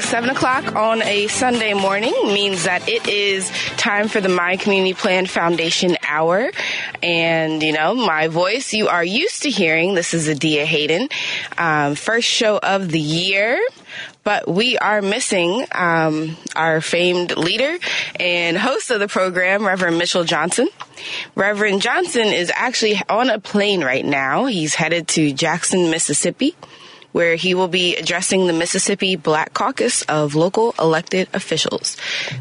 being 7 o'clock on a Sunday morning means that it is time for the My Community Plan Foundation Hour. And, you know, my voice you are used to hearing. This is Adia Hayden. Um, first show of the year but we are missing um, our famed leader and host of the program, Reverend Mitchell Johnson. Reverend Johnson is actually on a plane right now. He's headed to Jackson, Mississippi where he will be addressing the Mississippi Black Caucus of local elected officials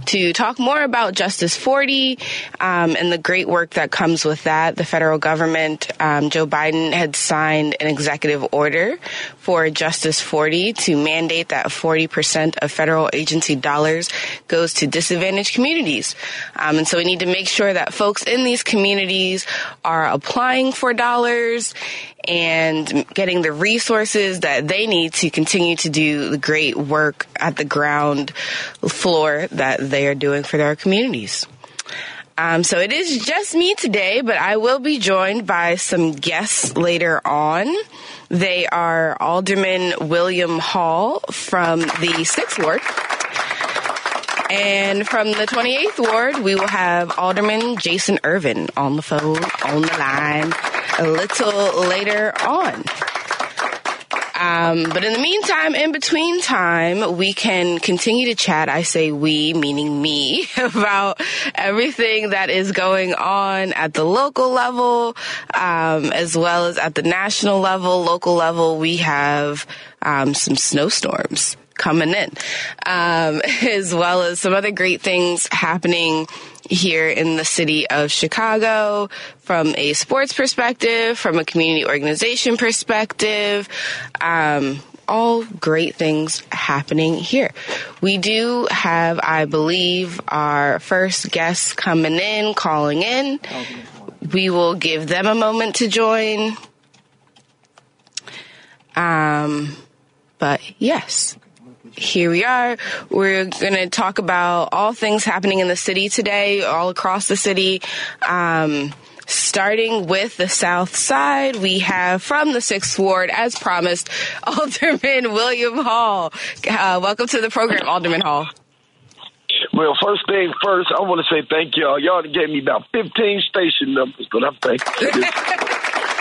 to talk more about Justice 40 um, and the great work that comes with that. The federal government, um, Joe Biden had signed an executive order for Justice 40 to mandate that 40% of federal agency dollars goes to disadvantaged communities. Um, and so we need to make sure that folks in these communities are applying for dollars and getting the resources that they need to continue to do the great work at the ground floor that they are doing for their communities. Um, so it is just me today, but I will be joined by some guests later on. They are Alderman William Hall from the Sixth Ward. And from the 28th Ward, we will have Alderman Jason Ervin on the phone, on the line a little later on. Um, but in the meantime, in between time, we can continue to chat. I say we, meaning me, about everything that is going on at the local level, um, as well as at the national level. Local level, we have um, some snowstorms coming in, um, as well as some other great things happening here in the city of Chicago from a sports perspective, from a community organization perspective. Um, all great things happening here. We do have, I believe, our first guests coming in, calling in. We will give them a moment to join. Um, but yes, here we are. We're going to talk about all things happening in the city today, all across the city. Um, starting with the South Side, we have from the Sixth Ward, as promised, Alderman William Hall. Uh, welcome to the program, Alderman Hall. Well, first thing first, I want to say thank y'all. Y'all gave me about 15 station numbers, but I'm thankful.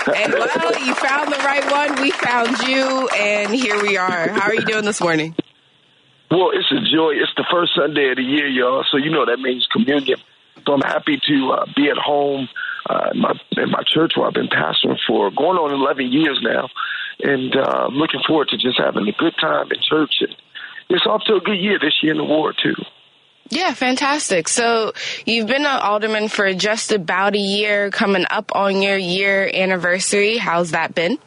and well, you found the right one. We found you, and here we are. How are you doing this morning? Well, it's a joy. It's the first Sunday of the year, y'all. So you know that means communion. So I'm happy to uh, be at home uh, in, my, in my church where I've been pastoring for going on 11 years now, and uh, looking forward to just having a good time in church. And it's off to a good year this year in the ward too. Yeah, fantastic. So you've been an alderman for just about a year, coming up on your year anniversary. How's that been?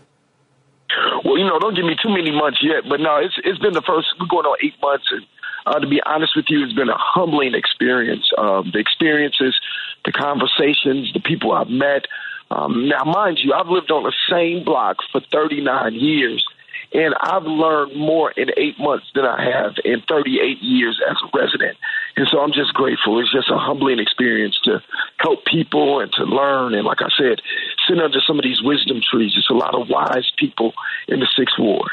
Well, you know, don't give me too many months yet, but no, it's it's been the first. We're going on eight months, and uh, to be honest with you, it's been a humbling experience. Um, the experiences, the conversations, the people I've met. Um, now, mind you, I've lived on the same block for 39 years, and I've learned more in eight months than I have in 38 years as a resident. And so I'm just grateful. It's just a humbling experience to help people and to learn. And like I said, sitting under some of these wisdom trees, it's a lot of wise people in the Sixth Ward.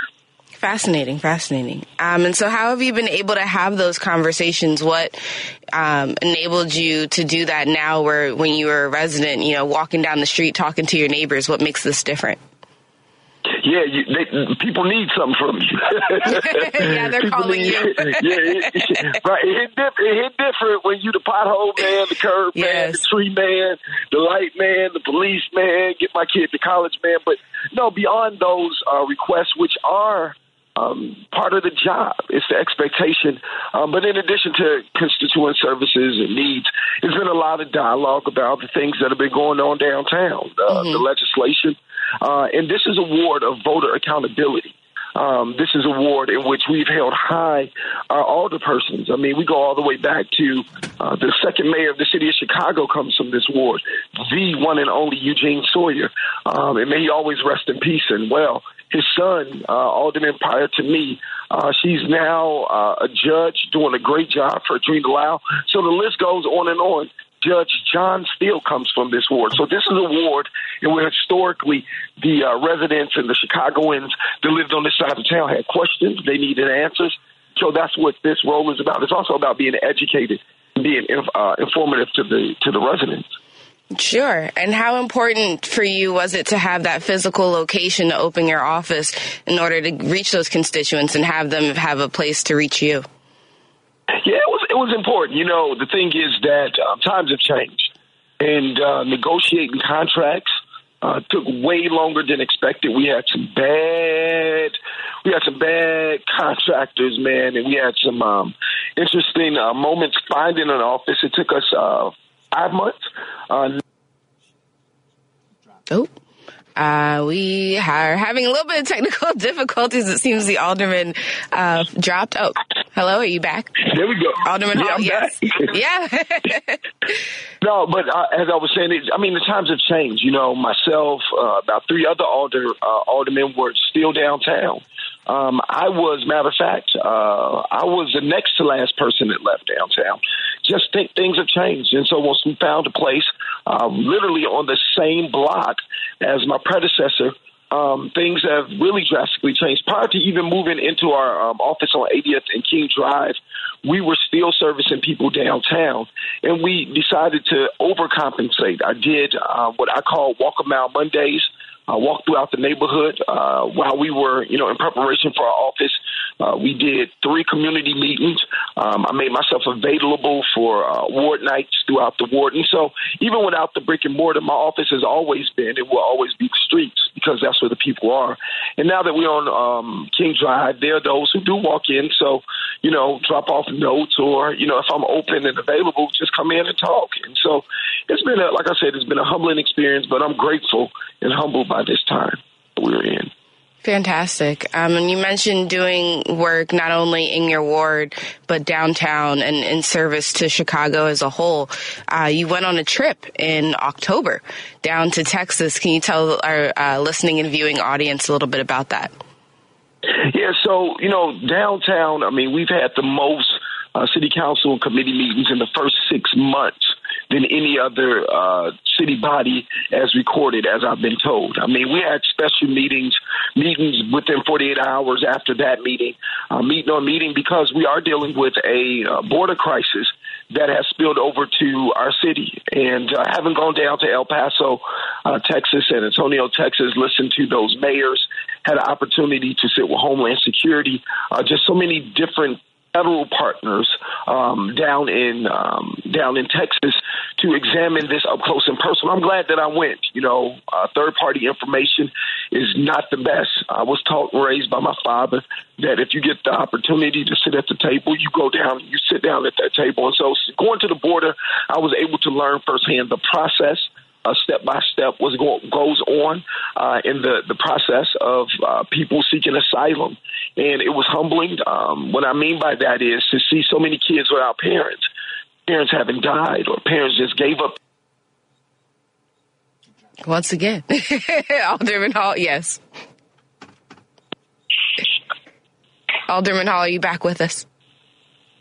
Fascinating, fascinating. Um, and so, how have you been able to have those conversations? What um, enabled you to do that now, where when you were a resident, you know, walking down the street talking to your neighbors? What makes this different? Yeah, you, they, people need something from you. yeah, they're people calling need, you. yeah, it, right. It hit, diff- it hit different when you the pothole man, the curb yes. man, the tree man, the light man, the police man, get my kid to college man. But no, beyond those uh, requests, which are um, part of the job. It's the expectation. Um, but in addition to constituent services and needs, there's been a lot of dialogue about the things that have been going on downtown, uh, mm-hmm. the legislation. Uh, and this is a ward of voter accountability. Um, this is a ward in which we've held high our alderpersons. I mean, we go all the way back to uh, the second mayor of the city of Chicago comes from this ward, the one and only Eugene Sawyer. Um, and may he always rest in peace and well his son, uh, Alderman prior to me. Uh, she's now uh, a judge doing a great job Freddrenna Lyle. So the list goes on and on. Judge John Steele comes from this ward. So this is a ward in where historically the uh, residents and the Chicagoans that lived on this side of town had questions. They needed answers. So that's what this role is about. It's also about being educated, being uh, informative to the to the residents. Sure. And how important for you was it to have that physical location to open your office in order to reach those constituents and have them have a place to reach you? Yeah, it was important. You know, the thing is that um, times have changed, and uh, negotiating contracts uh, took way longer than expected. We had some bad, we had some bad contractors, man, and we had some um, interesting uh, moments finding an office. It took us uh, five months. Uh, oh. Uh, we are having a little bit of technical difficulties. It seems the alderman uh, dropped. Oh, hello, are you back? There we go. Alderman yeah, Hall, yes. yeah. no, but uh, as I was saying, it, I mean, the times have changed. You know, myself, uh, about three other alder uh, aldermen were still downtown. Um, I was, matter of fact, uh, I was the next to last person that left downtown. Just think things have changed. And so once we found a place uh, literally on the same block as my predecessor, um, things have really drastically changed. Prior to even moving into our um, office on 80th and King Drive, we were still servicing people downtown, and we decided to overcompensate. I did uh, what I call Walk a Mile Mondays uh, walked throughout the neighborhood uh, while we were, you know, in preparation for our office. Uh, we did three community meetings. Um, I made myself available for uh, ward nights throughout the ward. And so even without the brick and mortar, my office has always been, it will always be the streets because that's where the people are. And now that we're on um, King Drive, there are those who do walk in. So, you know, drop off notes or, you know, if I'm open and available, just come in and talk. And so it's been, a, like I said, it's been a humbling experience, but I'm grateful and humbled by this time we're in. Fantastic. Um, and you mentioned doing work not only in your ward, but downtown and in service to Chicago as a whole. Uh, you went on a trip in October down to Texas. Can you tell our uh, listening and viewing audience a little bit about that? Yeah, so, you know, downtown, I mean, we've had the most uh, city council and committee meetings in the first six months than any other uh, city body as recorded, as I've been told. I mean, we had special meetings, meetings within 48 hours after that meeting, uh, meeting on meeting, because we are dealing with a uh, border crisis that has spilled over to our city. And uh, having gone down to El Paso, uh, Texas, and Antonio, Texas, listened to those mayors, had an opportunity to sit with Homeland Security, uh, just so many different federal partners um, down in um, down in Texas to examine this up close and personal. I'm glad that I went. You know, uh, third party information is not the best. I was taught and raised by my father that if you get the opportunity to sit at the table, you go down, you sit down at that table. And so going to the border, I was able to learn firsthand the process step by step what go, goes on uh, in the, the process of uh, people seeking asylum. And it was humbling. Um, what I mean by that is to see so many kids without parents, parents having died, or parents just gave up. Once again, Alderman Hall, yes. Alderman Hall, are you back with us?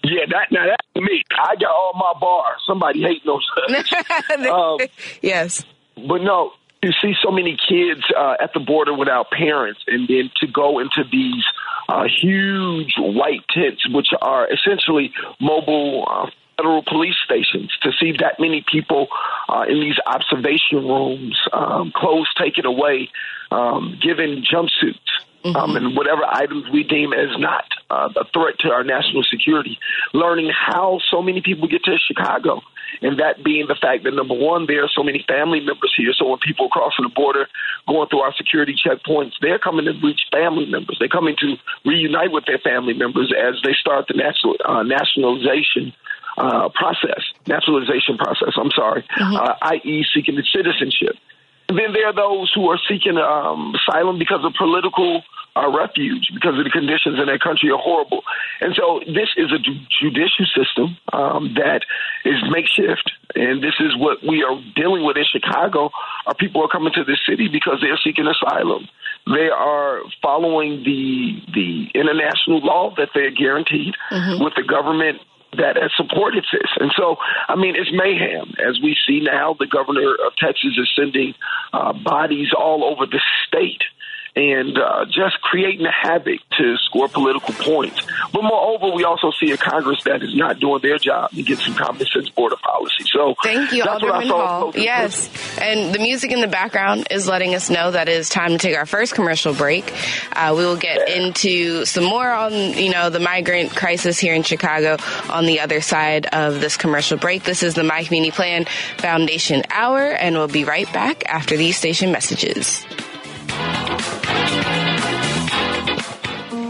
Yeah, that now that's me. I got all my bars. Somebody hating such. um, yes, but no, you see so many kids uh, at the border without parents, and then to go into these uh, huge white tents, which are essentially mobile. Uh, federal police stations to see that many people uh, in these observation rooms, um, clothes taken away, um, given jumpsuits, mm-hmm. um, and whatever items we deem as not uh, a threat to our national security. Learning how so many people get to Chicago, and that being the fact that number one, there are so many family members here. So when people are crossing the border, going through our security checkpoints, they're coming to reach family members. They're coming to reunite with their family members as they start the national uh, nationalization uh, process, naturalization process. I'm sorry, mm-hmm. uh, i.e., seeking citizenship. And then there are those who are seeking um, asylum because of political uh, refuge because of the conditions in that country are horrible. And so this is a judicial system um, that is makeshift. And this is what we are dealing with in Chicago. Our people are coming to this city because they're seeking asylum. They are following the the international law that they're guaranteed mm-hmm. with the government that has supported this. And so, I mean, it's mayhem. As we see now, the governor of Texas is sending uh, bodies all over the state and uh, just creating a havoc to score political points. But moreover, we also see a Congress that is not doing their job to get some common sense border policy. So thank you, Alderman Hall. Yes, and the music in the background is letting us know that it is time to take our first commercial break. Uh, we will get into some more on you know the migrant crisis here in Chicago on the other side of this commercial break. This is the My Community Plan Foundation Hour, and we'll be right back after these station messages.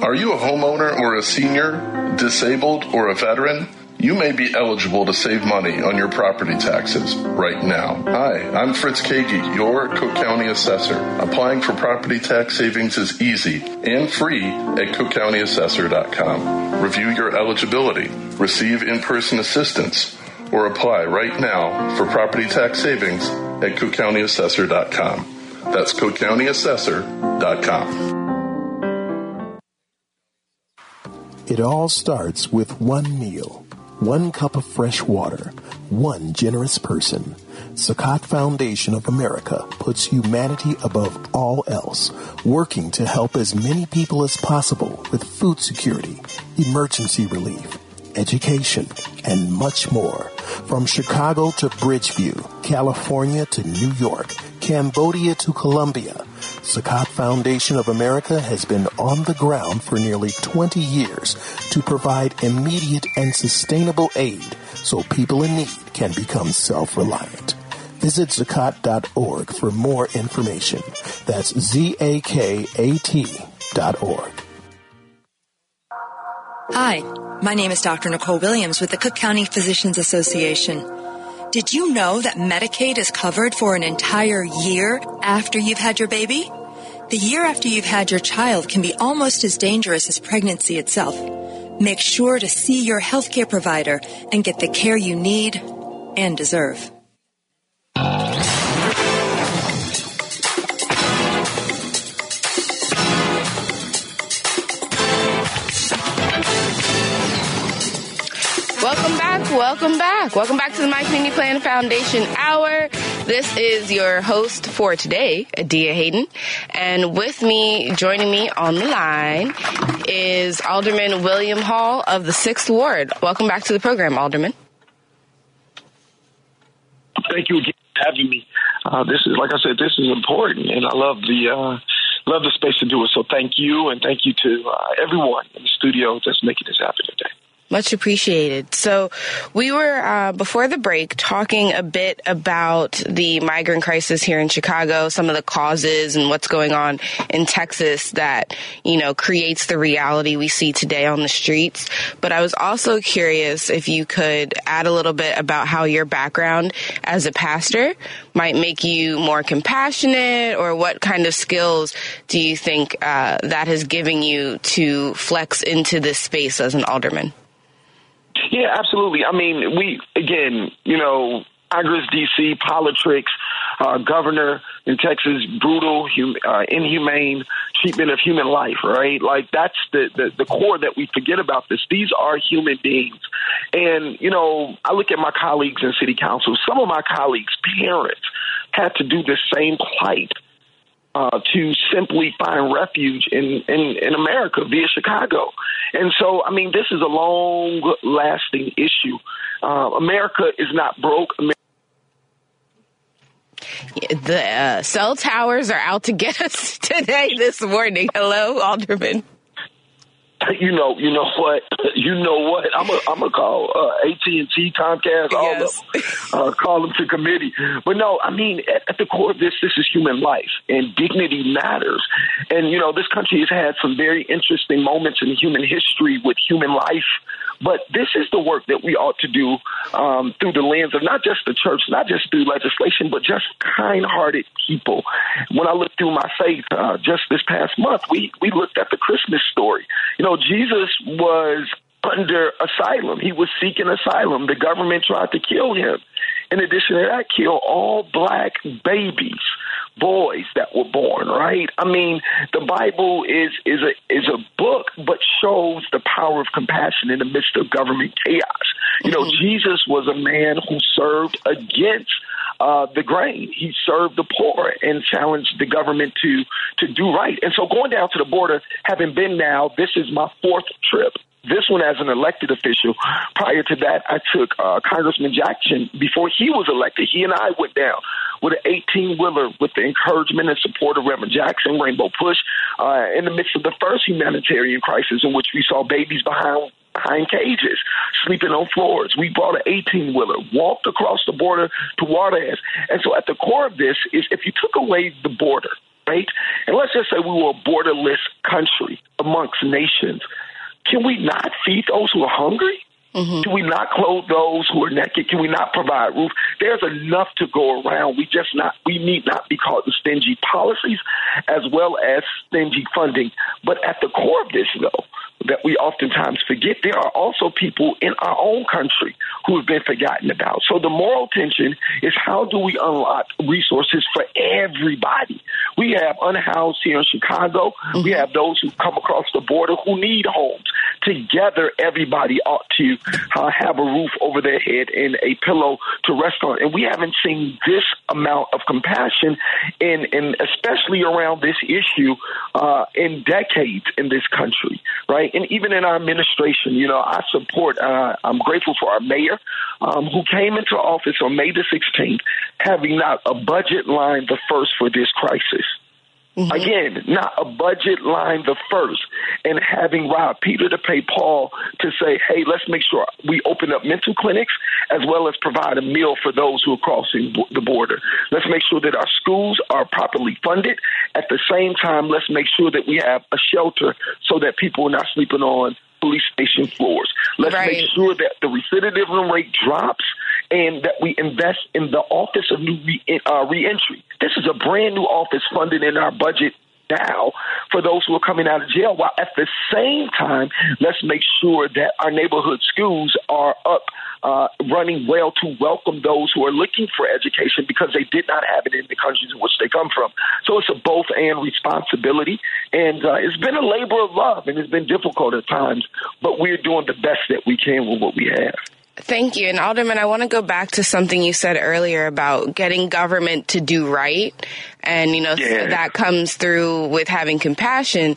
Are you a homeowner or a senior, disabled, or a veteran? You may be eligible to save money on your property taxes right now. Hi, I'm Fritz Kaegi, your Cook County Assessor. Applying for property tax savings is easy and free at cookcountyassessor.com. Review your eligibility, receive in-person assistance, or apply right now for property tax savings at cookcountyassessor.com. That's cookcountyassessor.com. It all starts with one meal, one cup of fresh water, one generous person. Zakat Foundation of America puts humanity above all else, working to help as many people as possible with food security, emergency relief, education, and much more. From Chicago to Bridgeview, California to New York, Cambodia to Colombia, Zakat Foundation of America has been on the ground for nearly 20 years to provide immediate and sustainable aid so people in need can become self-reliant. Visit zakat.org for more information. That's Z-A-K-A-T dot org. Hi, my name is Dr. Nicole Williams with the Cook County Physicians Association. Did you know that Medicaid is covered for an entire year after you've had your baby? The year after you've had your child can be almost as dangerous as pregnancy itself. Make sure to see your healthcare provider and get the care you need and deserve. Welcome back. Welcome back. To the My Community Plan Foundation Hour. This is your host for today, Adia Hayden. And with me, joining me on the line is Alderman William Hall of the 6th Ward. Welcome back to the program, Alderman. Thank you again for having me. Uh, this is, like I said, this is important, and I love the uh, love the space to do it. So thank you, and thank you to uh, everyone in the studio that's making this happen today. Much appreciated. So, we were uh, before the break talking a bit about the migrant crisis here in Chicago, some of the causes and what's going on in Texas that you know creates the reality we see today on the streets. But I was also curious if you could add a little bit about how your background as a pastor might make you more compassionate, or what kind of skills do you think uh, that has given you to flex into this space as an alderman? Yeah, absolutely. I mean, we again, you know, Congress, DC, politics, uh, governor in Texas, brutal, hum, uh, inhumane treatment of human life, right? Like that's the, the, the core that we forget about this. These are human beings. And, you know, I look at my colleagues in city council. Some of my colleagues' parents had to do the same plight uh, to simply find refuge in, in, in America via Chicago. And so, I mean, this is a long lasting issue. Uh, America is not broke. the uh, cell towers are out to get us today this morning. Hello, Alderman. you know, you know what, you know what. I'm a, I'm gonna call uh, AT and T, Comcast, all yes. of them, uh, call them to committee. But no, I mean, at, at the core of this, this is human life, and dignity matters. And you know, this country has had some very interesting moments in human history with human life but this is the work that we ought to do um, through the lens of not just the church, not just through legislation, but just kind-hearted people. When I look through my faith, uh, just this past month, we we looked at the Christmas story. You know, Jesus was under asylum. He was seeking asylum. The government tried to kill him. In addition to that, kill all black babies boys that were born, right? I mean, the Bible is is a is a book, but shows the power of compassion in the midst of government chaos. You know, mm-hmm. Jesus was a man who served against uh, the grain. He served the poor and challenged the government to to do right. And so going down to the border, having been now, this is my fourth trip. This one as an elected official. Prior to that, I took uh, Congressman Jackson before he was elected. He and I went down with an 18 wheeler with the encouragement and support of Reverend Jackson, Rainbow Push, uh, in the midst of the first humanitarian crisis in which we saw babies behind behind cages, sleeping on floors. We brought an 18 wheeler, walked across the border to Juarez. And so at the core of this is if you took away the border, right, and let's just say we were a borderless country amongst nations, can we not feed those who are hungry? Mm-hmm. Can we not clothe those who are naked? Can we not provide roof? There's enough to go around. We just not we need not be caught in stingy policies as well as stingy funding. But at the core of this, though, that we oftentimes forget, there are also people in our own country who have been forgotten about. So the moral tension is how do we unlock resources for everybody? We have unhoused here in Chicago. Mm-hmm. We have those who come across the border who need homes. Together, everybody ought to uh, have a roof over their head and a pillow to rest on. And we haven't seen this amount of compassion, in, in especially around this issue, uh, in decades in this country, right? And even in our administration, you know, I support. Uh, I'm grateful for our mayor, um, who came into office on May the 16th, having not a budget line the first for this crisis. Mm-hmm. Again, not a budget line the first, and having Rob Peter to pay Paul to say, hey, let's make sure we open up mental clinics as well as provide a meal for those who are crossing the border. Let's make sure that our schools are properly funded. At the same time, let's make sure that we have a shelter so that people are not sleeping on police station floors. Let's right. make sure that the recidivism rate drops and that we invest in the Office of New Re- uh, Reentry. This is a brand new office funded in our budget now for those who are coming out of jail, while at the same time, let's make sure that our neighborhood schools are up uh, running well to welcome those who are looking for education because they did not have it in the countries in which they come from. So it's a both and responsibility. And uh, it's been a labor of love and it's been difficult at times, but we're doing the best that we can with what we have. Thank you. And Alderman, I want to go back to something you said earlier about getting government to do right. And, you know, yeah. that comes through with having compassion.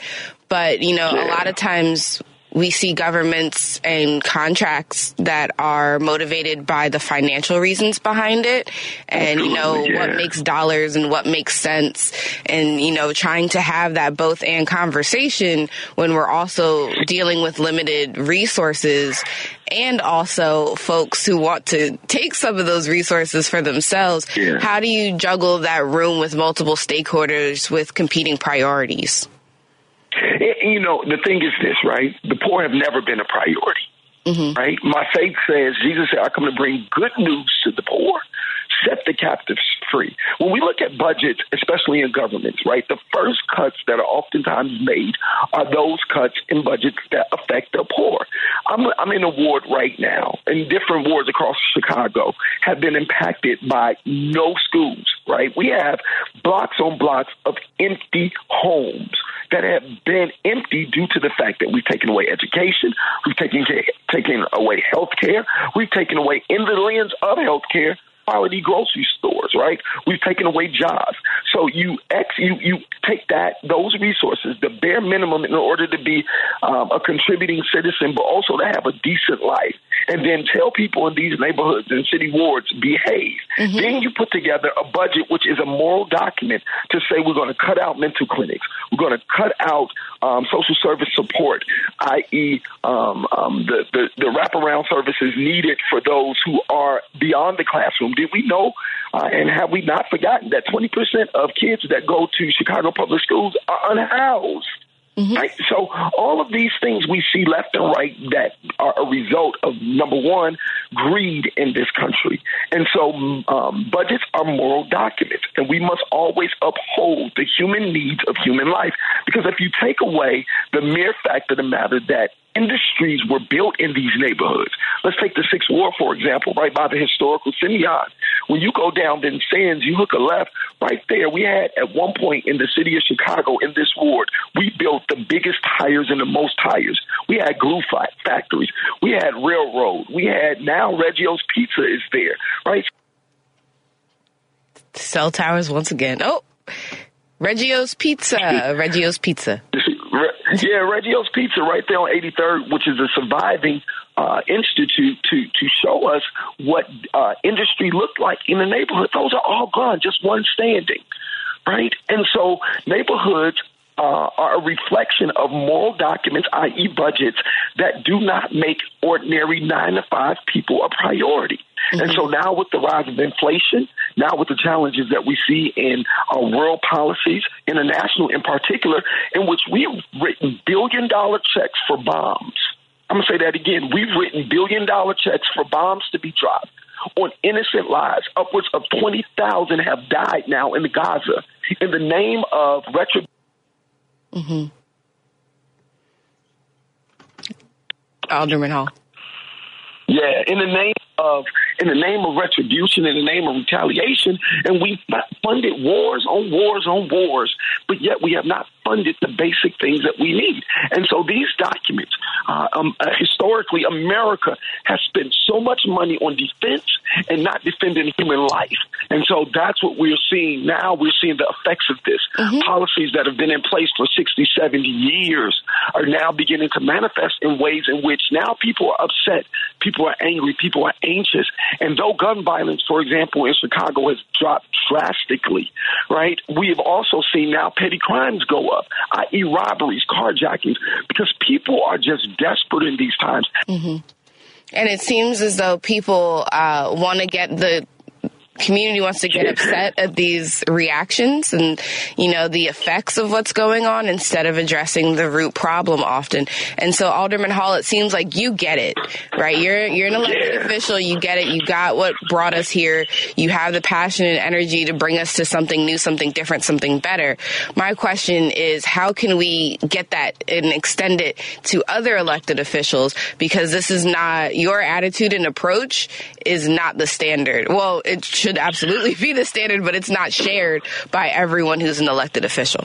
But, you know, yeah. a lot of times we see governments and contracts that are motivated by the financial reasons behind it and you know yeah. what makes dollars and what makes sense and you know trying to have that both and conversation when we're also dealing with limited resources and also folks who want to take some of those resources for themselves yeah. how do you juggle that room with multiple stakeholders with competing priorities you know, the thing is this, right? The poor have never been a priority. Mm-hmm. Right? My faith says Jesus said, I come to bring good news to the poor, set the captives free. When we look at budgets, especially in governments, right, the first cuts that are oftentimes made are those cuts in budgets that affect the poor. I'm, I'm in a ward right now, and different wards across Chicago have been impacted by no schools, right? We have blocks on blocks of empty homes that have been empty due to the fact that we've taken away education, we've taken taken away health care, we've taken away in the lens of health care quality grocery stores, right? We've taken away jobs. So you ex you you take that those resources, the bare minimum, in order to be um, a contributing citizen, but also to have a decent life, and then tell people in these neighborhoods and city wards behave. Mm-hmm. Then you put together a budget which is a moral document to say we're going to cut out mental clinics, we're going to cut out um, social service support, i.e., um, um, the, the the wraparound services needed for those who are beyond the classroom did we know uh, and have we not forgotten that 20% of kids that go to Chicago public schools are unhoused? Mm-hmm. Right? So all of these things we see left and right that are a result of number one, greed in this country. And so um, budgets are moral documents, and we must always uphold the human needs of human life. Because if you take away the mere fact of the matter that industries were built in these neighborhoods. Let's take the Sixth Ward, for example, right by the historical Simeon. When you go down the Sands, you look a left, right there, we had at one point in the city of Chicago, in this ward, we built the biggest tires and the most tires. We had glue factories. We had railroad. We had now Reggio's Pizza is there, right? cell towers once again. Oh, Reggio's Pizza. Reggio's Pizza. Yeah, Reggio's Pizza right there on 83rd, which is a surviving uh, institute to to show us what uh, industry looked like in the neighborhood. Those are all gone, just one standing, right? And so neighborhoods uh, are a reflection of moral documents, i.e., budgets, that do not make ordinary nine to five people a priority. Mm-hmm. And so now, with the rise of inflation, now with the challenges that we see in our world policies, international in particular, in which we've written billion dollar checks for bombs. I'm going to say that again. We've written billion dollar checks for bombs to be dropped on innocent lives. Upwards of 20,000 have died now in the Gaza in the name of retribution Mm-hmm. Alderman Hall. Yeah, in the name of in the name of retribution, in the name of retaliation, and we funded wars on wars on wars, but yet we have not funded the basic things that we need. And so these documents, uh, um, uh, historically, America has spent so much money on defense and not defending human life. And so that's what we're seeing now. We're seeing the effects of this. Mm-hmm. Policies that have been in place for 60, 70 years are now beginning to manifest in ways in which now people are upset, people are angry, people are anxious. And though gun violence, for example, in Chicago has dropped drastically, right, we have also seen now petty crimes go up, i.e., robberies, carjackings, because people are just desperate in these times. Mm-hmm. And it seems as though people uh, want to get the community wants to get upset at these reactions and, you know, the effects of what's going on instead of addressing the root problem often. And so Alderman Hall, it seems like you get it, right? You're, you're an elected yeah. official. You get it. You got what brought us here. You have the passion and energy to bring us to something new, something different, something better. My question is, how can we get that and extend it to other elected officials? Because this is not your attitude and approach is not the standard. Well, it should should absolutely be the standard, but it's not shared by everyone who's an elected official.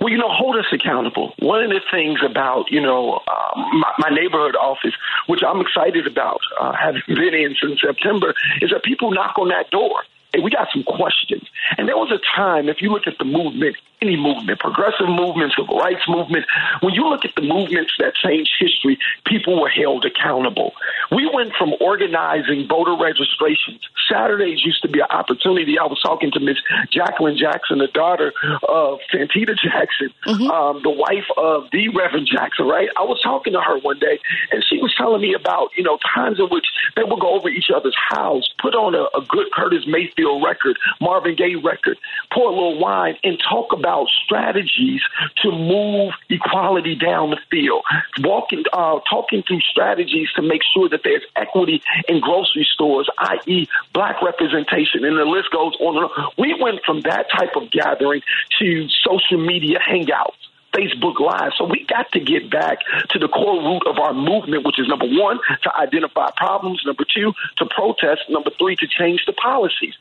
Well, you know, hold us accountable. One of the things about, you know, uh, my, my, neighborhood office, which I'm excited about, uh, having been in since September, is that people knock on that door. Hey, we got some questions. And there was a time, if you look at the movement, any movement, progressive movements, civil rights movement, when you look at the movements that changed history, people were held accountable. We went from organizing voter registrations. Saturdays used to be an opportunity. I was talking to Miss Jacqueline Jackson, the daughter of Santita Jackson, mm-hmm. um, the wife of the Reverend Jackson, right? I was talking to her one day, and she was telling me about, you know, times in which they would go over each other's house, put on a, a good Curtis Mayfield record, Marvin Gaye record, pour a little wine, and talk about strategies to move equality down the field, walking, uh, talking through strategies to make sure that there's equity in grocery stores, i.e., black representation, and the list goes on and on. We went from that type of gathering to social media hangouts Facebook Live. So we got to get back to the core root of our movement, which is number one, to identify problems, number two, to protest, number three, to change the policies.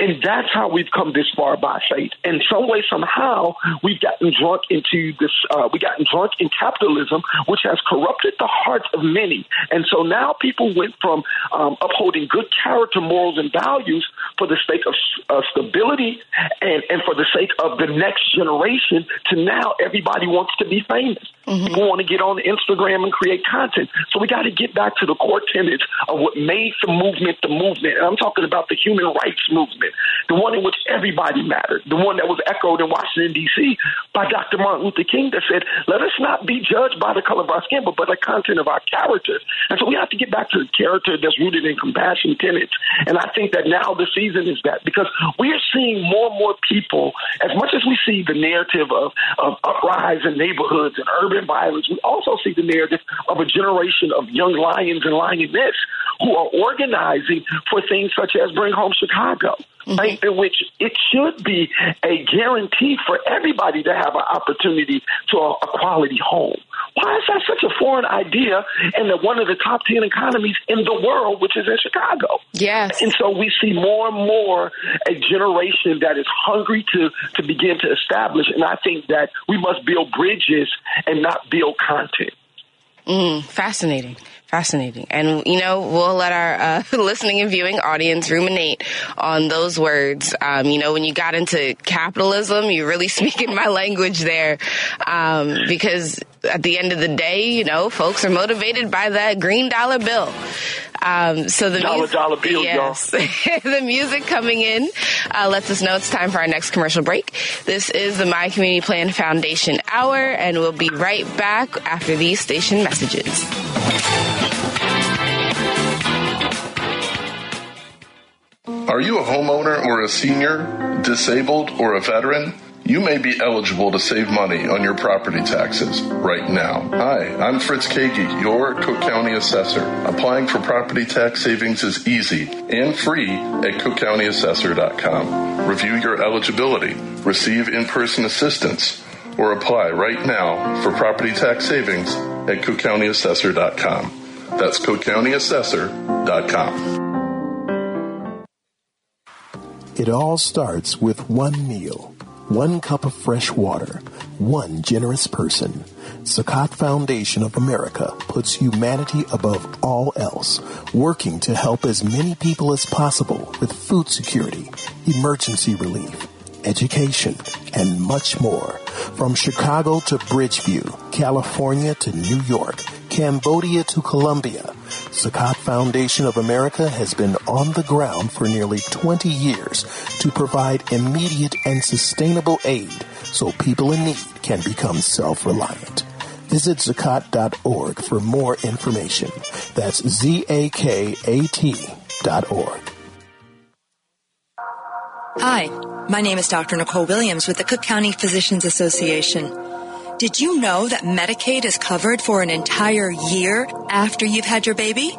And that's how we've come this far by faith. In some way, somehow, we've gotten drunk into this, uh, we gotten drunk in capitalism, which has corrupted the hearts of many. And so now people went from um, upholding good character, morals, and values for the sake of uh, stability and, and for the sake of the next generation to now everybody wants to be famous. Mm-hmm. People want to get on Instagram and create content. So we got to get back to the core tenets of what made the movement the movement. And I'm talking about the human rights movement, the one in which everybody mattered, the one that was echoed in Washington, D.C. by Dr. Martin Luther King that said, let us not be judged by the color of our skin, but by the content of our character. And so we have to get back to the character that's rooted in compassion tenets. And I think that now the season is that because we are seeing more and more people, as much as we see the narrative of, of uprising, in neighborhoods and urban violence, we also see the narrative of a generation of young lions and lioness who are organizing for things such as Bring Home Chicago. Mm-hmm. Right, in which it should be a guarantee for everybody to have an opportunity to a, a quality home. Why is that such a foreign idea in the, one of the top 10 economies in the world, which is in Chicago? Yes. And so we see more and more a generation that is hungry to, to begin to establish. And I think that we must build bridges and not build content. Mm, fascinating Fascinating. And, you know, we'll let our uh, listening and viewing audience ruminate on those words. Um, you know, when you got into capitalism, you really speak in my language there. Um, because at the end of the day, you know, folks are motivated by that green dollar bill. Um, so the dollar music, dollar bill, yes, the music coming in uh, lets us know it's time for our next commercial break. This is the My Community Plan Foundation Hour, and we'll be right back after these station messages. Are you a homeowner or a senior, disabled, or a veteran? You may be eligible to save money on your property taxes right now. Hi, I'm Fritz Kaegi, your Cook County assessor. Applying for property tax savings is easy and free at cookcountyassessor.com. Review your eligibility, receive in-person assistance, or apply right now for property tax savings at cookcountyassessor.com. That's cookcountyassessor.com. It all starts with one meal one cup of fresh water, one generous person. Zakat Foundation of America puts humanity above all else, working to help as many people as possible with food security, emergency relief, education, and much more. From Chicago to Bridgeview, California to New York, Cambodia to Colombia, Zakat Foundation of America has been on the ground for nearly 20 years to provide immediate and sustainable aid so people in need can become self-reliant. Visit zakat.org for more information. That's Z-A-K-A-T dot org. Hi, my name is Dr. Nicole Williams with the Cook County Physicians Association. Did you know that Medicaid is covered for an entire year after you've had your baby?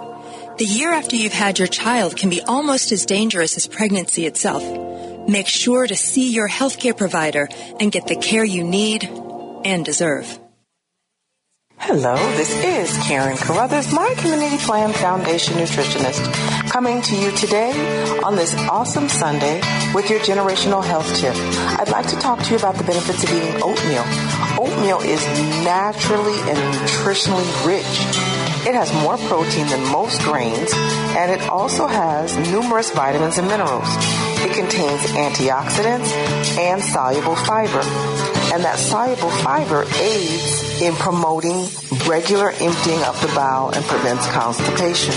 The year after you've had your child can be almost as dangerous as pregnancy itself. Make sure to see your healthcare provider and get the care you need and deserve. Hello, this is Karen Carruthers, my Community Plan Foundation nutritionist, coming to you today on this awesome Sunday with your generational health tip. I'd like to talk to you about the benefits of eating oatmeal. Oatmeal is naturally and nutritionally rich. It has more protein than most grains, and it also has numerous vitamins and minerals. It contains antioxidants and soluble fiber. And that soluble fiber aids in promoting regular emptying of the bowel and prevents constipation.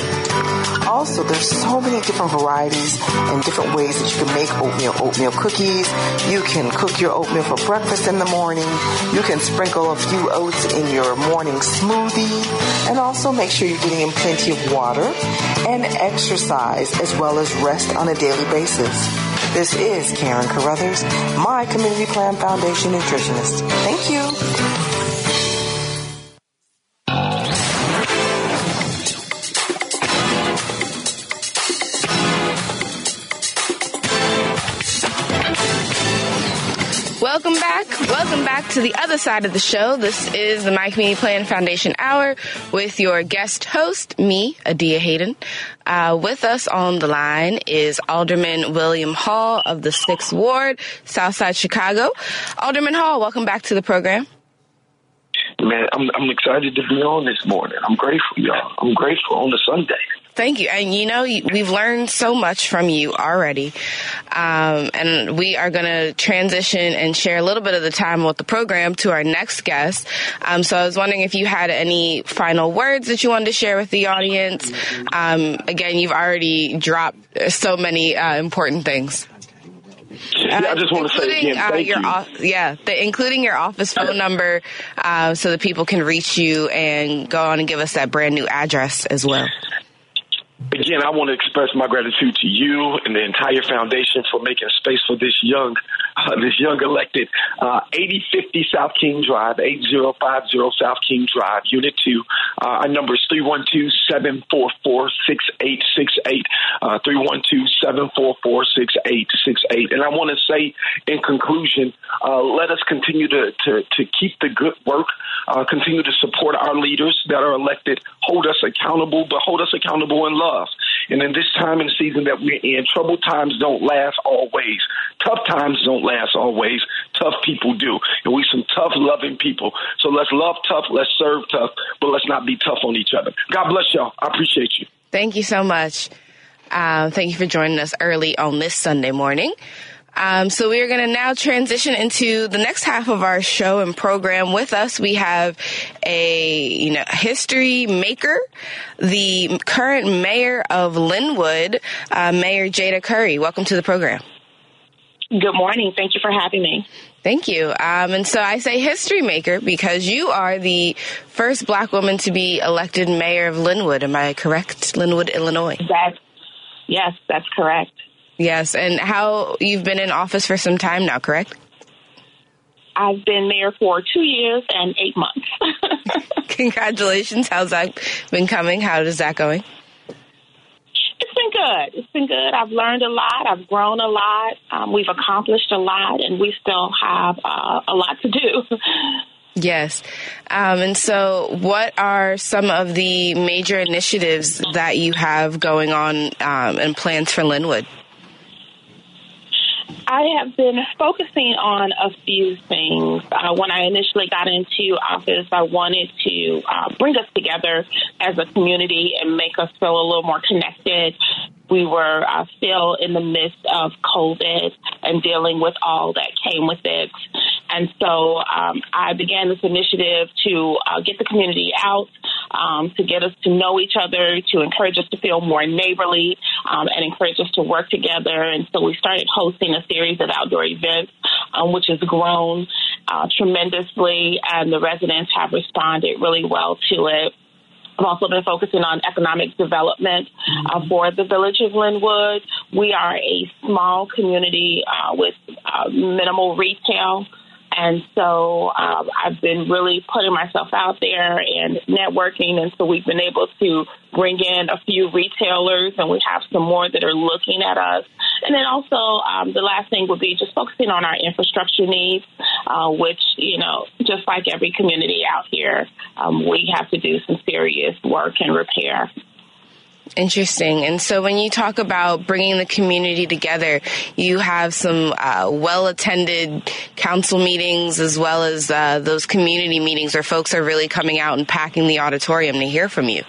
Also, there's so many different varieties and different ways that you can make oatmeal. Oatmeal cookies. You can cook your oatmeal for breakfast in the morning. You can sprinkle a few oats in your morning smoothie. And also make sure you're getting in plenty of water and exercise as well as rest on a daily basis. This is Karen Carruthers, my Community Plan Foundation nutritionist. Thank you. Back to the other side of the show. This is the My Community Plan Foundation Hour with your guest host, me, Adia Hayden. Uh, with us on the line is Alderman William Hall of the 6th Ward, Southside Chicago. Alderman Hall, welcome back to the program. Man, I'm, I'm excited to be on this morning. I'm grateful, y'all. I'm grateful on the Sunday. Thank you. And you know, we've learned so much from you already. Um, and we are going to transition and share a little bit of the time with the program to our next guest. Um, so I was wondering if you had any final words that you wanted to share with the audience. Um, again, you've already dropped so many uh, important things. Uh, I just want to say again, uh, thank your you. off- yeah, the, including your office phone number, uh, so that people can reach you and go on and give us that brand new address as well. Again, I want to express my gratitude to you and the entire foundation for making space for this young, uh, this young elected. Uh, 8050 South King Drive, 8050 South King Drive, Unit 2. Uh, our number is 312-744-6868, uh, 312-744-6868. And I want to say in conclusion, uh, let us continue to, to, to keep the good work, uh, continue to support our leaders that are elected, hold us accountable, but hold us accountable in love. And in this time and season that we're in, troubled times don't last always. Tough times don't last always. Tough people do. And we some tough, loving people. So let's love tough, let's serve tough, but let's not be tough on each other. God bless y'all. I appreciate you. Thank you so much. Uh, thank you for joining us early on this Sunday morning. Um, so we are going to now transition into the next half of our show and program. With us, we have a you know history maker, the current mayor of Lynwood, uh, Mayor Jada Curry. Welcome to the program. Good morning. Thank you for having me. Thank you. Um, and so I say history maker because you are the first black woman to be elected mayor of Lynwood. Am I correct? Lynwood, Illinois. That's, yes, that's correct. Yes, and how you've been in office for some time now, correct? I've been mayor for two years and eight months. Congratulations. How's that been coming? How is that going? It's been good. It's been good. I've learned a lot. I've grown a lot. Um, we've accomplished a lot, and we still have uh, a lot to do. Yes. Um, and so, what are some of the major initiatives that you have going on um, and plans for Lynwood? I have been focusing on a few things. Uh, when I initially got into office, I wanted to uh, bring us together as a community and make us feel a little more connected we were uh, still in the midst of COVID and dealing with all that came with it. And so um, I began this initiative to uh, get the community out, um, to get us to know each other, to encourage us to feel more neighborly, um, and encourage us to work together. And so we started hosting a series of outdoor events, um, which has grown uh, tremendously, and the residents have responded really well to it. I've also been focusing on economic development uh, for the village of Lynwood. We are a small community uh, with uh, minimal retail. And so um, I've been really putting myself out there and networking. And so we've been able to bring in a few retailers, and we have some more that are looking at us. And then also, um, the last thing would be just focusing on our infrastructure needs, uh, which, you know, just like every community out here, um, we have to do some serious work and repair. Interesting. And so when you talk about bringing the community together, you have some uh, well attended council meetings as well as uh, those community meetings where folks are really coming out and packing the auditorium to hear from you.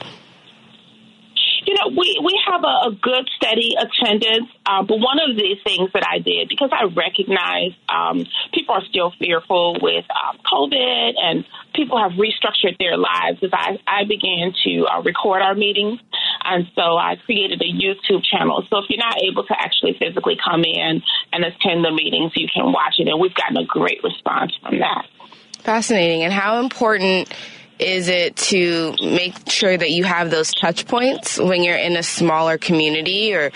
You know, we, we have a, a good, steady attendance. Uh, but one of the things that I did, because I recognize um, people are still fearful with um, COVID and people have restructured their lives, is I, I began to uh, record our meetings. And so I created a YouTube channel. So if you're not able to actually physically come in and attend the meetings, you can watch it. And we've gotten a great response from that. Fascinating. And how important is it to make sure that you have those touch points when you're in a smaller community or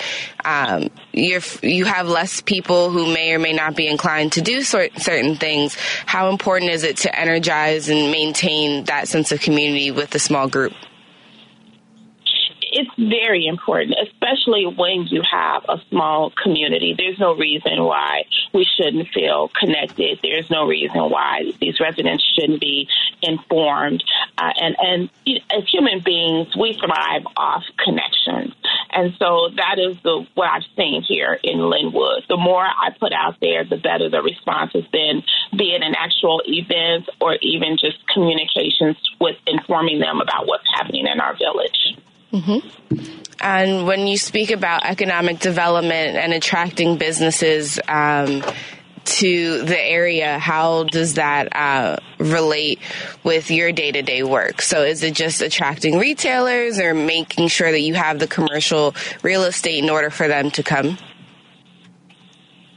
um, you're, you have less people who may or may not be inclined to do sort, certain things? How important is it to energize and maintain that sense of community with a small group? It's very important, especially when you have a small community. There's no reason why we shouldn't feel connected. There's no reason why these residents shouldn't be informed. Uh, and and you know, as human beings, we thrive off connections. And so that is the what I've seen here in Lynwood. The more I put out there, the better the response has been, be it an actual event or even just communications with informing them about what's happening in our village. Mm-hmm. And when you speak about economic development and attracting businesses um, to the area, how does that uh, relate with your day to day work? So, is it just attracting retailers or making sure that you have the commercial real estate in order for them to come?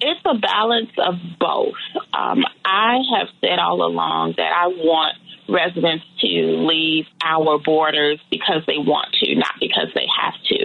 It's a balance of both. Um, I have said all along that I want residents to leave our borders because they want to, not because they have to.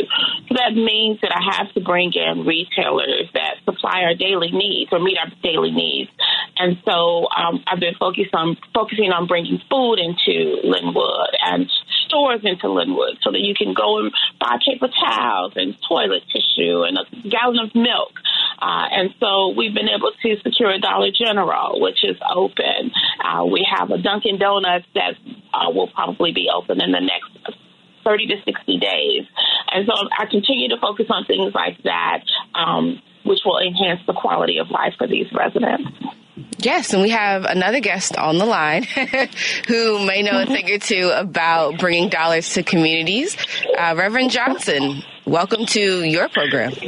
So that means that I have to bring in retailers that supply our daily needs or meet our daily needs. And so um, I've been focused on focusing on bringing food into Lynwood and stores into Lynwood so that you can go and buy paper towels and toilet tissue and a gallon of milk. Uh, and so we've been able to secure a Dollar General, which is open. Uh, we have a Dunkin' Donuts that uh, will probably be open in the next 30 to 60 days. And so I continue to focus on things like that, um, which will enhance the quality of life for these residents. Yes, and we have another guest on the line who may know a thing or two about bringing dollars to communities. Uh, Reverend Johnson, welcome to your program. hey,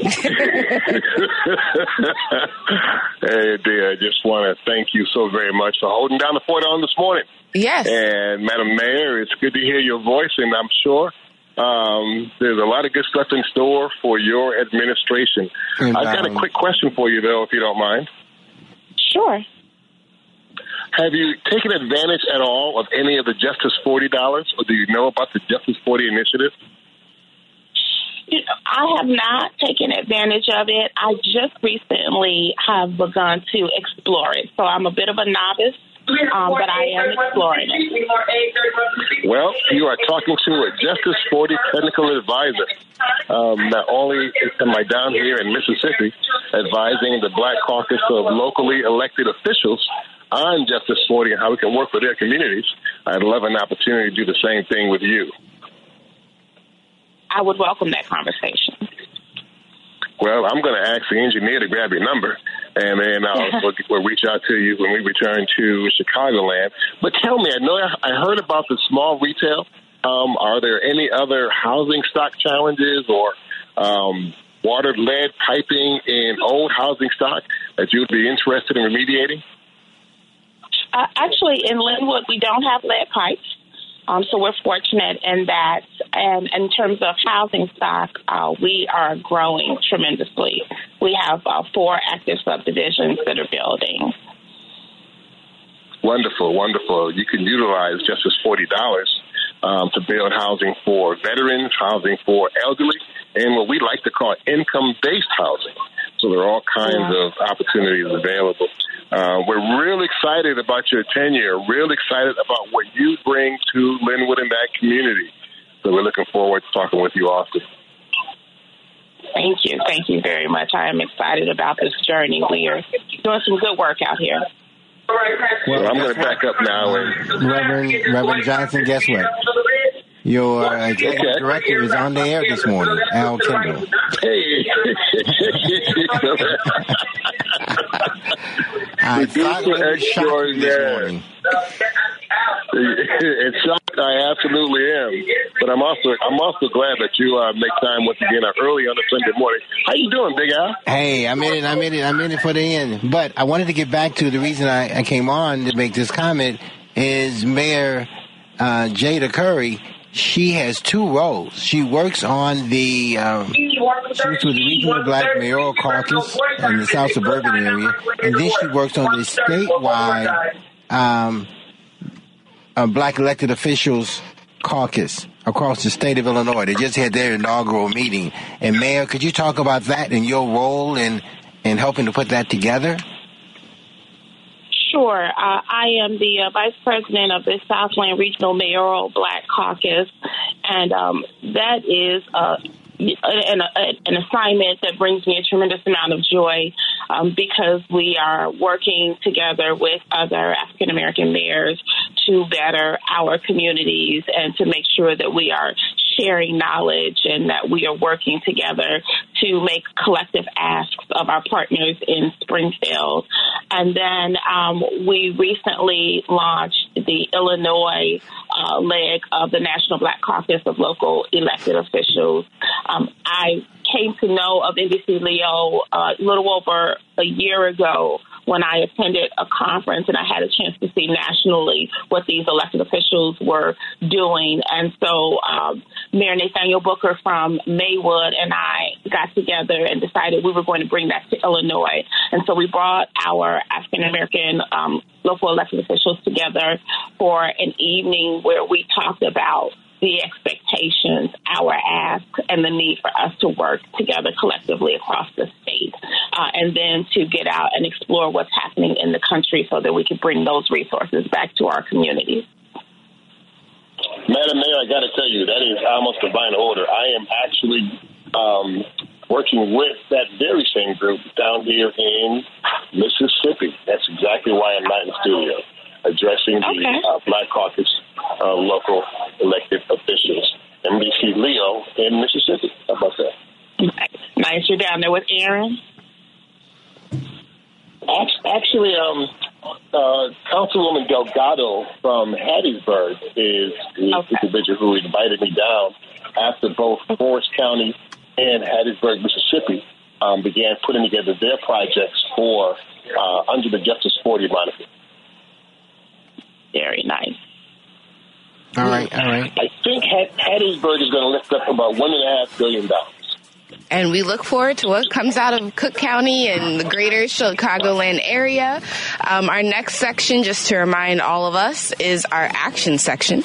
dear, I just want to thank you so very much for holding down the fort on this morning. Yes. And Madam Mayor, it's good to hear your voice, and I'm sure um, there's a lot of good stuff in store for your administration. I've got a quick question for you, though, if you don't mind. Sure. Have you taken advantage at all of any of the Justice $40, or do you know about the Justice 40 initiative? I have not taken advantage of it. I just recently have begun to explore it. So I'm a bit of a novice um, but I am exploring it. Well, you are talking to a Justice 40 technical advisor. Um, not only am I down here in Mississippi advising the Black Caucus of locally elected officials on Justice 40 and how we can work with their communities, I'd love an opportunity to do the same thing with you. I would welcome that conversation. Well, I'm going to ask the engineer to grab your number and then uh, we'll, we'll, reach out to you when we return to Chicagoland. But tell me, I know I heard about the small retail. Um, are there any other housing stock challenges or um, water lead piping in old housing stock that you'd be interested in remediating? Uh, actually, in Lynwood, we don't have lead pipes. Um, so we're fortunate in that, and in terms of housing stock, uh, we are growing tremendously. We have uh, four active subdivisions that are building. Wonderful, wonderful. You can utilize Justice 40 dollars um, to build housing for veterans, housing for elderly, and what we like to call income-based housing. So there are all kinds yeah. of opportunities available. Uh, we're real excited about your tenure, real excited about what you bring to Lynwood and that community. So we're looking forward to talking with you often. Thank you. Thank you very much. I am excited about this journey. We are doing some good work out here. Well, I'm going to back up now. And Reverend Reverend Johnson, guess what? Your uh, executive director is on the air this morning, Al Kendall. Hey. I were shocked this morning. it's absolutely am, but I'm also I'm also glad that you uh, make time once again early on a Sunday morning. How you doing, Big Al? Hey, I'm in it. I'm in it. I'm in it for the end. But I wanted to get back to the reason I, I came on to make this comment is Mayor uh, Jada Curry she has two roles. She works on the um, she works with the regional black mayoral caucus in the South Suburban area, and then she works on the statewide um, uh, black elected officials caucus across the state of Illinois. They just had their inaugural meeting. And Mayor, could you talk about that and your role in in helping to put that together? Sure. Uh, I am the uh, vice president of the Southland Regional Mayoral Black Caucus, and um, that is uh, an, an, assignment that brings me a tremendous amount of joy um, because we are working together with other African American mayors to better our communities and to make sure that we are sharing knowledge and that we are working together to make collective asks of our partners in Springfield. And then um, we recently launched the Illinois uh, leg of the National Black Caucus of Local Elected Officials. Um, I came to know of NBC-LEO uh, a little over a year ago when I attended a conference and I had a chance to see nationally what these elected officials were doing. And so um, Mayor Nathaniel Booker from Maywood and I got together and decided we were going to bring that to Illinois. And so we brought our African American um, local elected officials together for an evening where we talked about the expectations, our ask, and the need for us to work together collectively across the state, uh, and then to get out and explore what's happening in the country so that we can bring those resources back to our communities. Madam Mayor, I got to tell you, that is almost divine order. I am actually um, working with that very same group down here in Mississippi. That's exactly why I'm not in studio addressing the uh, Black Caucus uh, local elected officials. NBC-LEO in Mississippi. How about that? Nice. You're down there with Aaron? Actually, um, uh, Councilwoman Delgado from Hattiesburg is the okay. individual who invited me down after both Forrest County and Hattiesburg, Mississippi, um, began putting together their projects for uh, under the Justice 40 moniker. Very nice. All right, all right. I think Hattiesburg is going to lift up about one and a half billion dollars and we look forward to what comes out of Cook County and the greater Chicagoland area. Um, our next section, just to remind all of us, is our action section.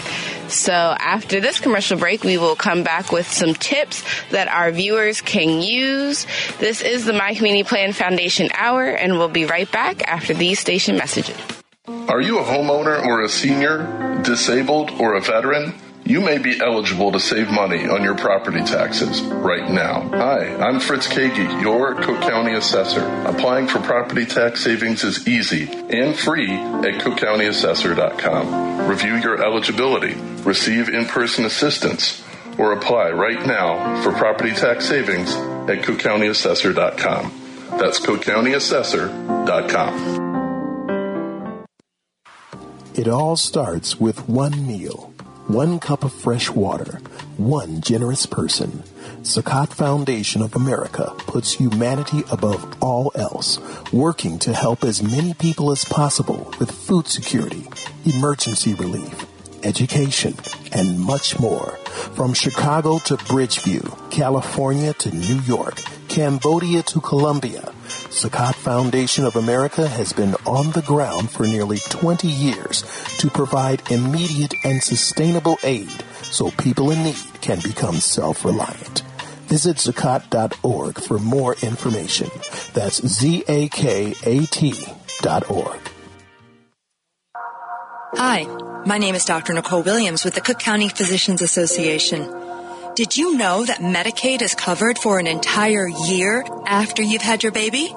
So after this commercial break, we will come back with some tips that our viewers can use. This is the My Community Plan Foundation Hour, and we'll be right back after these station messages. Are you a homeowner or a senior, disabled, or a veteran? you may be eligible to save money on your property taxes right now. Hi, I'm Fritz Kaegi, your Cook County assessor. Applying for property tax savings is easy and free at cookcountyassessor.com. Review your eligibility, receive in-person assistance, or apply right now for property tax savings at cookcountyassessor.com. That's cookcountyassessor.com. It all starts with one meal one cup of fresh water, one generous person. Zakat Foundation of America puts humanity above all else, working to help as many people as possible with food security, emergency relief, education, and much more. From Chicago to Bridgeview, California to New York, Cambodia to Colombia, Zakat Foundation of America has been on the ground for nearly 20 years to provide immediate and sustainable aid so people in need can become self-reliant. Visit zakat.org for more information. That's Z-A-K-A-T dot org. Hi, my name is Dr. Nicole Williams with the Cook County Physicians Association. Did you know that Medicaid is covered for an entire year after you've had your baby?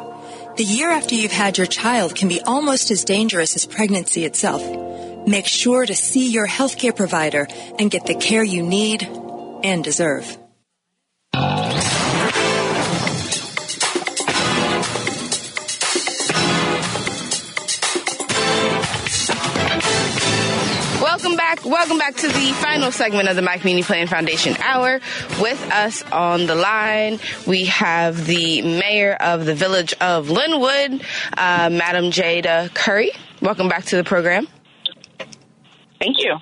The year after you've had your child can be almost as dangerous as pregnancy itself. Make sure to see your healthcare provider and get the care you need and deserve. Welcome back Welcome back to the final segment of the My Community Plan Foundation Hour. With us on the line, we have the mayor of the village of Lynwood, uh, Madam Jada Curry. Welcome back to the program. Thank you.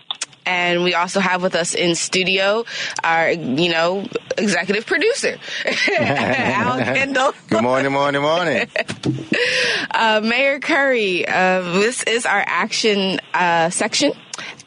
And we also have with us in studio our, you know, executive producer, Al Kendall. Good morning, morning, morning. uh, Mayor Curry, uh, this is our action uh, section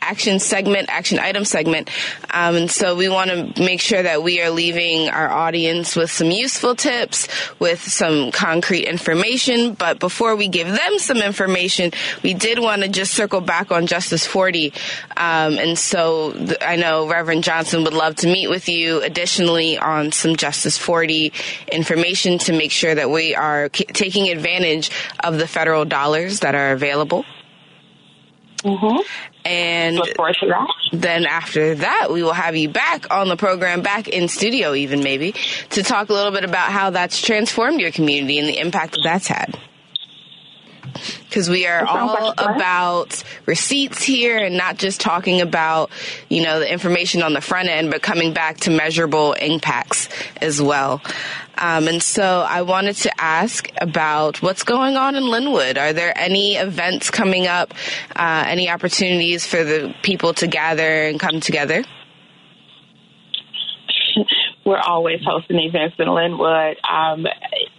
action segment, action item segment. Um, and so we want to make sure that we are leaving our audience with some useful tips, with some concrete information. But before we give them some information, we did want to just circle back on Justice 40. Um, and so th- I know Reverend Johnson would love to meet with you additionally on some Justice 40 information to make sure that we are c- taking advantage of the federal dollars that are available. Mm-hmm. And then after that, we will have you back on the program, back in studio, even maybe, to talk a little bit about how that's transformed your community and the impact that that's had. Because we are all like about receipts here and not just talking about, you know, the information on the front end, but coming back to measurable impacts as well. Um, and so I wanted to ask about what's going on in Lynwood. Are there any events coming up, uh, any opportunities for the people to gather and come together? We're always hosting events in Lynwood. Um,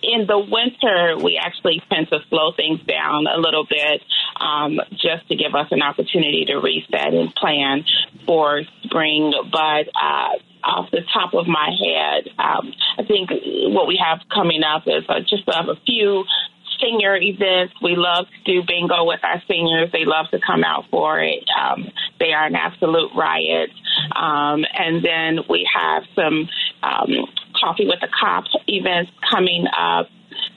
in the winter, we actually tend to slow things down a little bit um, just to give us an opportunity to reset and plan for spring. But uh, off the top of my head, um, I think what we have coming up is uh, just have a few senior events. We love to do bingo with our seniors. They love to come out for it. Um, they are an absolute riot. Um, and then we have some um, coffee with the cop events coming up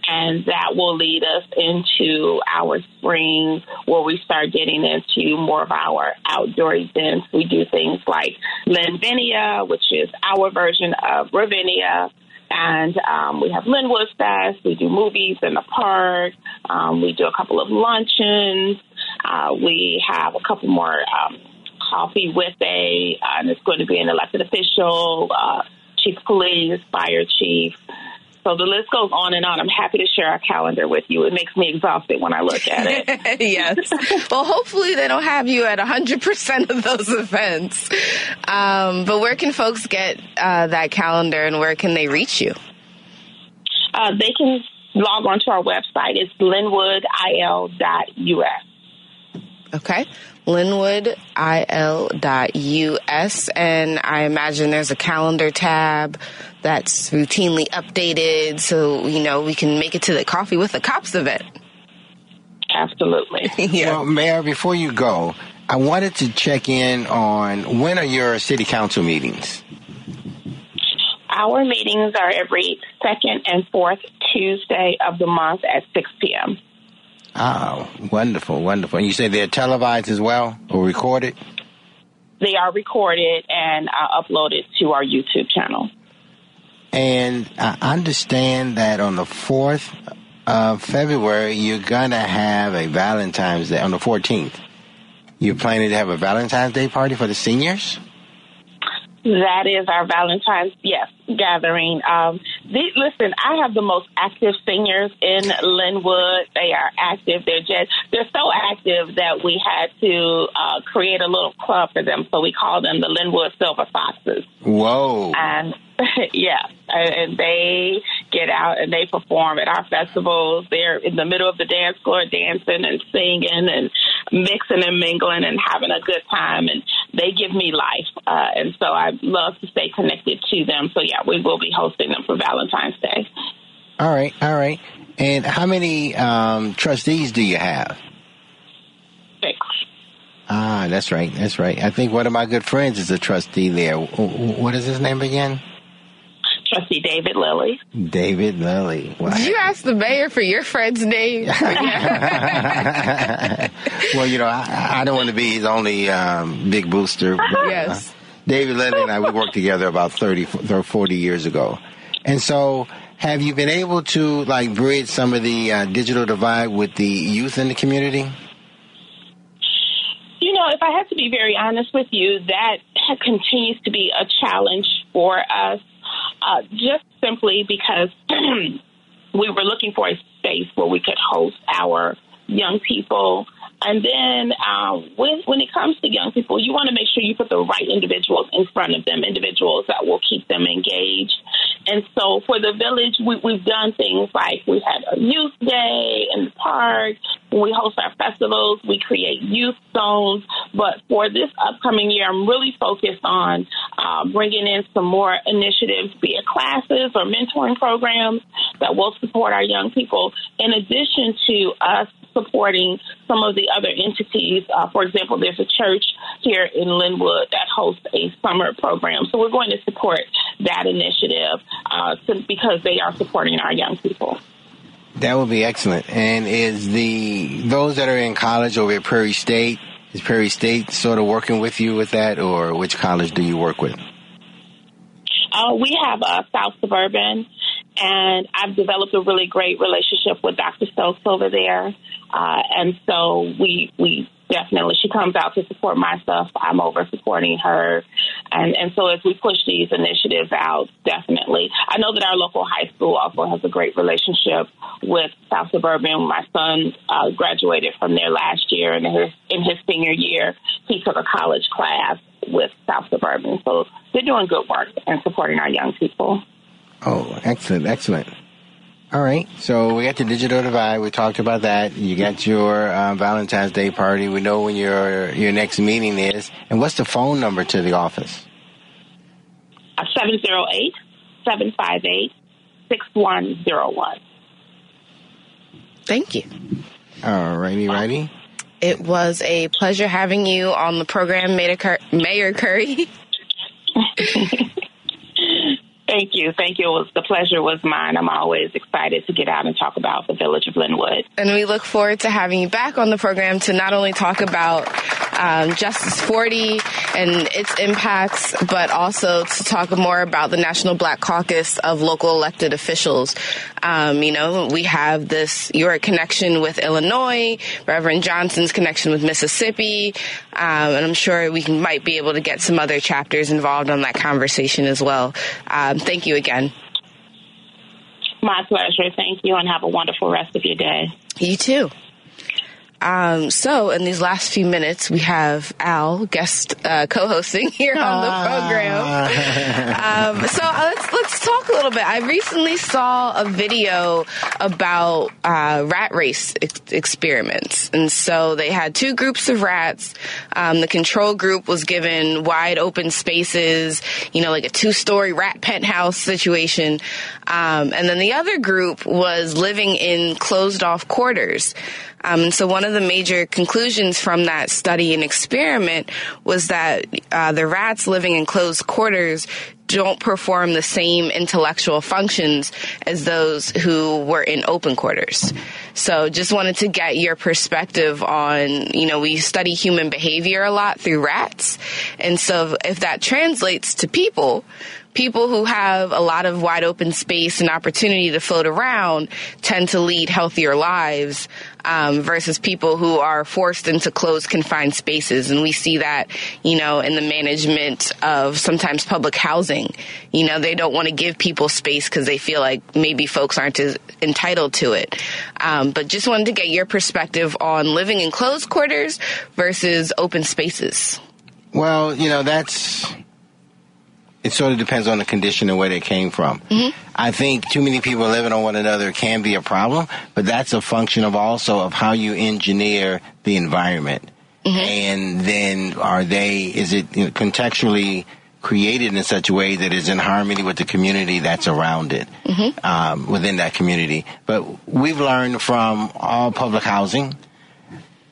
and that will lead us into our spring where we start getting into more of our outdoor events. We do things like Lynvinia, which is our version of Ravinia. And um, we have Lynwood Fest. We do movies in the park. Um, we do a couple of luncheons. Uh, we have a couple more um, coffee with a, uh, and it's going to be an elected official, uh, chief police, fire chief. So the list goes on and on. I'm happy to share our calendar with you. It makes me exhausted when I look at it. yes. Well, hopefully they don't have you at 100% of those events. Um, but where can folks get uh, that calendar and where can they reach you? Uh, they can log on to our website. It's lynwoodil.us. Okay. Lynwoodil.us. And I imagine there's a calendar tab that's routinely updated so, you know, we can make it to the Coffee with the Cops event. Absolutely. yeah. Well, Mayor, before you go, I wanted to check in on when are your city council meetings? Our meetings are every second and fourth Tuesday of the month at 6 p.m. Oh, wonderful, wonderful. And you say they're televised as well or recorded? They are recorded and uh, uploaded to our YouTube channel. And I understand that on the 4th of February, you're going to have a Valentine's Day on the 14th. You're planning to have a Valentine's Day party for the seniors? That is our Valentine's, yes, gathering. Um, the, listen, I have the most active seniors in Lynwood. They are active. They're just, they're so active that we had to uh, create a little club for them. So we call them the Lynwood Silver Foxes. Whoa. And yeah, and they get out and they perform at our festivals. They're in the middle of the dance floor dancing and singing and mixing and mingling and having a good time. And they give me life. Uh, and so I love to stay connected to them. So yeah, we will be hosting them for Valentine's Day. All right, all right. And how many um, trustees do you have? Six. Ah, that's right, that's right. I think one of my good friends is a trustee there. What is his name again? Trustee David Lilly. David Lilly. Wow. Did you ask the mayor for your friend's name? well, you know, I, I, don't want to be his only um, big booster. But, uh, yes. Uh, David Lilly and I, we worked together about 30, or 40 years ago. And so, have you been able to, like, bridge some of the uh, digital divide with the youth in the community? You know, if I have to be very honest with you, that continues to be a challenge for us uh, just simply because we were looking for a space where we could host our young people and then um, when, when it comes to young people, you want to make sure you put the right individuals in front of them, individuals that will keep them engaged. And so for the village, we, we've done things like we had a youth day in the park. We host our festivals, we create youth zones. But for this upcoming year, I'm really focused on uh, bringing in some more initiatives, be it classes or mentoring programs that will support our young people, in addition to us supporting some of the other entities. Uh, for example, there's a church here in Lynwood that hosts a summer program. So we're going to support that initiative uh, to, because they are supporting our young people. That would be excellent. And is the those that are in college over at Prairie State, is Prairie State sort of working with you with that, or which college do you work with? Uh, we have uh, South Suburban, and I've developed a really great relationship with Dr. Stokes over there. Uh, and so we we definitely she comes out to support my stuff. I'm over supporting her, and and so as we push these initiatives out, definitely. I know that our local high school also has a great relationship with South Suburban. My son uh, graduated from there last year, and in his in his senior year, he took a college class with South Suburban. So they're doing good work and supporting our young people. Oh, excellent, excellent. All right. So we got the digital divide. We talked about that. You got your uh, Valentine's Day party. We know when your your next meeting is. And what's the phone number to the office? 708 758 6101. Thank you. All righty, righty. It was a pleasure having you on the program, Mayor Curry. Thank you. Thank you. Was, the pleasure was mine. I'm always excited to get out and talk about the village of Lynwood. And we look forward to having you back on the program to not only talk about um, Justice 40 and its impacts, but also to talk more about the National Black Caucus of local elected officials. Um, you know, we have this, your connection with Illinois, Reverend Johnson's connection with Mississippi, um, and I'm sure we can, might be able to get some other chapters involved on that conversation as well. Um, thank you again. My pleasure. Thank you, and have a wonderful rest of your day. You too. Um, so, in these last few minutes, we have Al guest uh, co-hosting here on the program. um, so uh, let's let's talk a little bit. I recently saw a video about uh, rat race ex- experiments, and so they had two groups of rats. Um, the control group was given wide open spaces, you know, like a two-story rat penthouse situation, um, and then the other group was living in closed-off quarters. Um, so one of the major conclusions from that study and experiment was that uh, the rats living in closed quarters don't perform the same intellectual functions as those who were in open quarters. So just wanted to get your perspective on, you know, we study human behavior a lot through rats. And so if that translates to people, people who have a lot of wide open space and opportunity to float around tend to lead healthier lives um, versus people who are forced into closed confined spaces. And we see that you know in the management of sometimes public housing. You know they don't want to give people space because they feel like maybe folks aren't entitled to it. Um, but just wanted to get your perspective on living in closed quarters versus open spaces. Well you know that's it sort of depends on the condition and where they came from. Mm-hmm. I think too many people living on one another can be a problem, but that's a function of also of how you engineer the environment. Mm-hmm. And then are they, is it you know, contextually created in such a way that is in harmony with the community that's around it, mm-hmm. um, within that community? But we've learned from all public housing.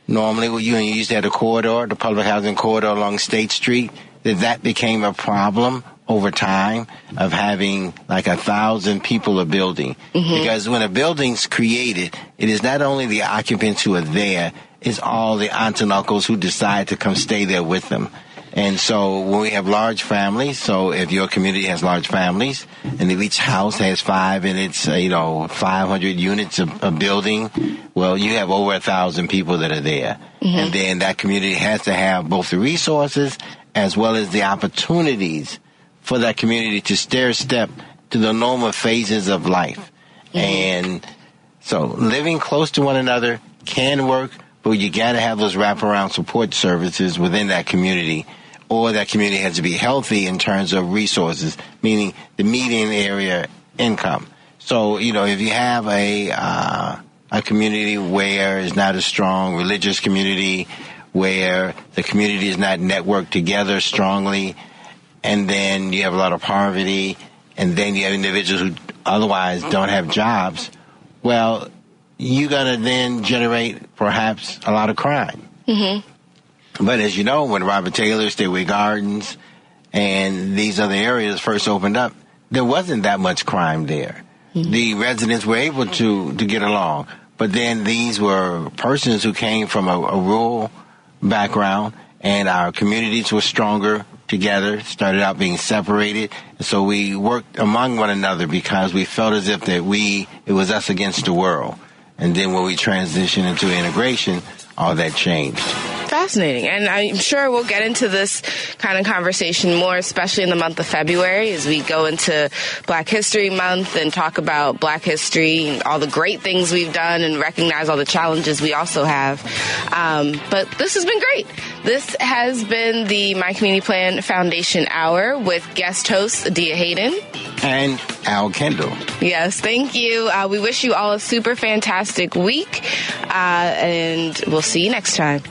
Normally, you, you used to have a corridor, the public housing corridor along State Street, that that became a problem over time of having like a thousand people a building. Mm-hmm. Because when a building's created, it is not only the occupants who are there, it's all the aunts and uncles who decide to come stay there with them. And so when we have large families, so if your community has large families, and if each house has five and it's, uh, you know, 500 units of, of, building, well, you have over a thousand people that are there. Mm-hmm. And then that community has to have both the resources as well as the opportunities for that community to stair step to the normal phases of life. Mm-hmm. And so living close to one another can work, but you gotta have those wraparound support services within that community. Or that community has to be healthy in terms of resources, meaning the median area income. So, you know, if you have a, uh, a community where it's not a strong religious community, where the community is not networked together strongly, and then you have a lot of poverty, and then you have individuals who otherwise don't have jobs, well, you're going to then generate perhaps a lot of crime. Mm-hmm. But as you know, when Robert Taylor, Stateway Gardens, and these other areas first opened up, there wasn't that much crime there. Mm-hmm. The residents were able to, to get along. But then these were persons who came from a, a rural background, and our communities were stronger together, started out being separated. So we worked among one another because we felt as if that we, it was us against the world. And then when we transitioned into integration, all that changed. Fascinating. And I'm sure we'll get into this kind of conversation more, especially in the month of February as we go into Black History Month and talk about Black history and all the great things we've done and recognize all the challenges we also have. Um, but this has been great. This has been the My Community Plan Foundation Hour with guest host Dia Hayden. And Al Kendall. Yes, thank you. Uh, we wish you all a super fantastic week, uh, and we'll see you next time.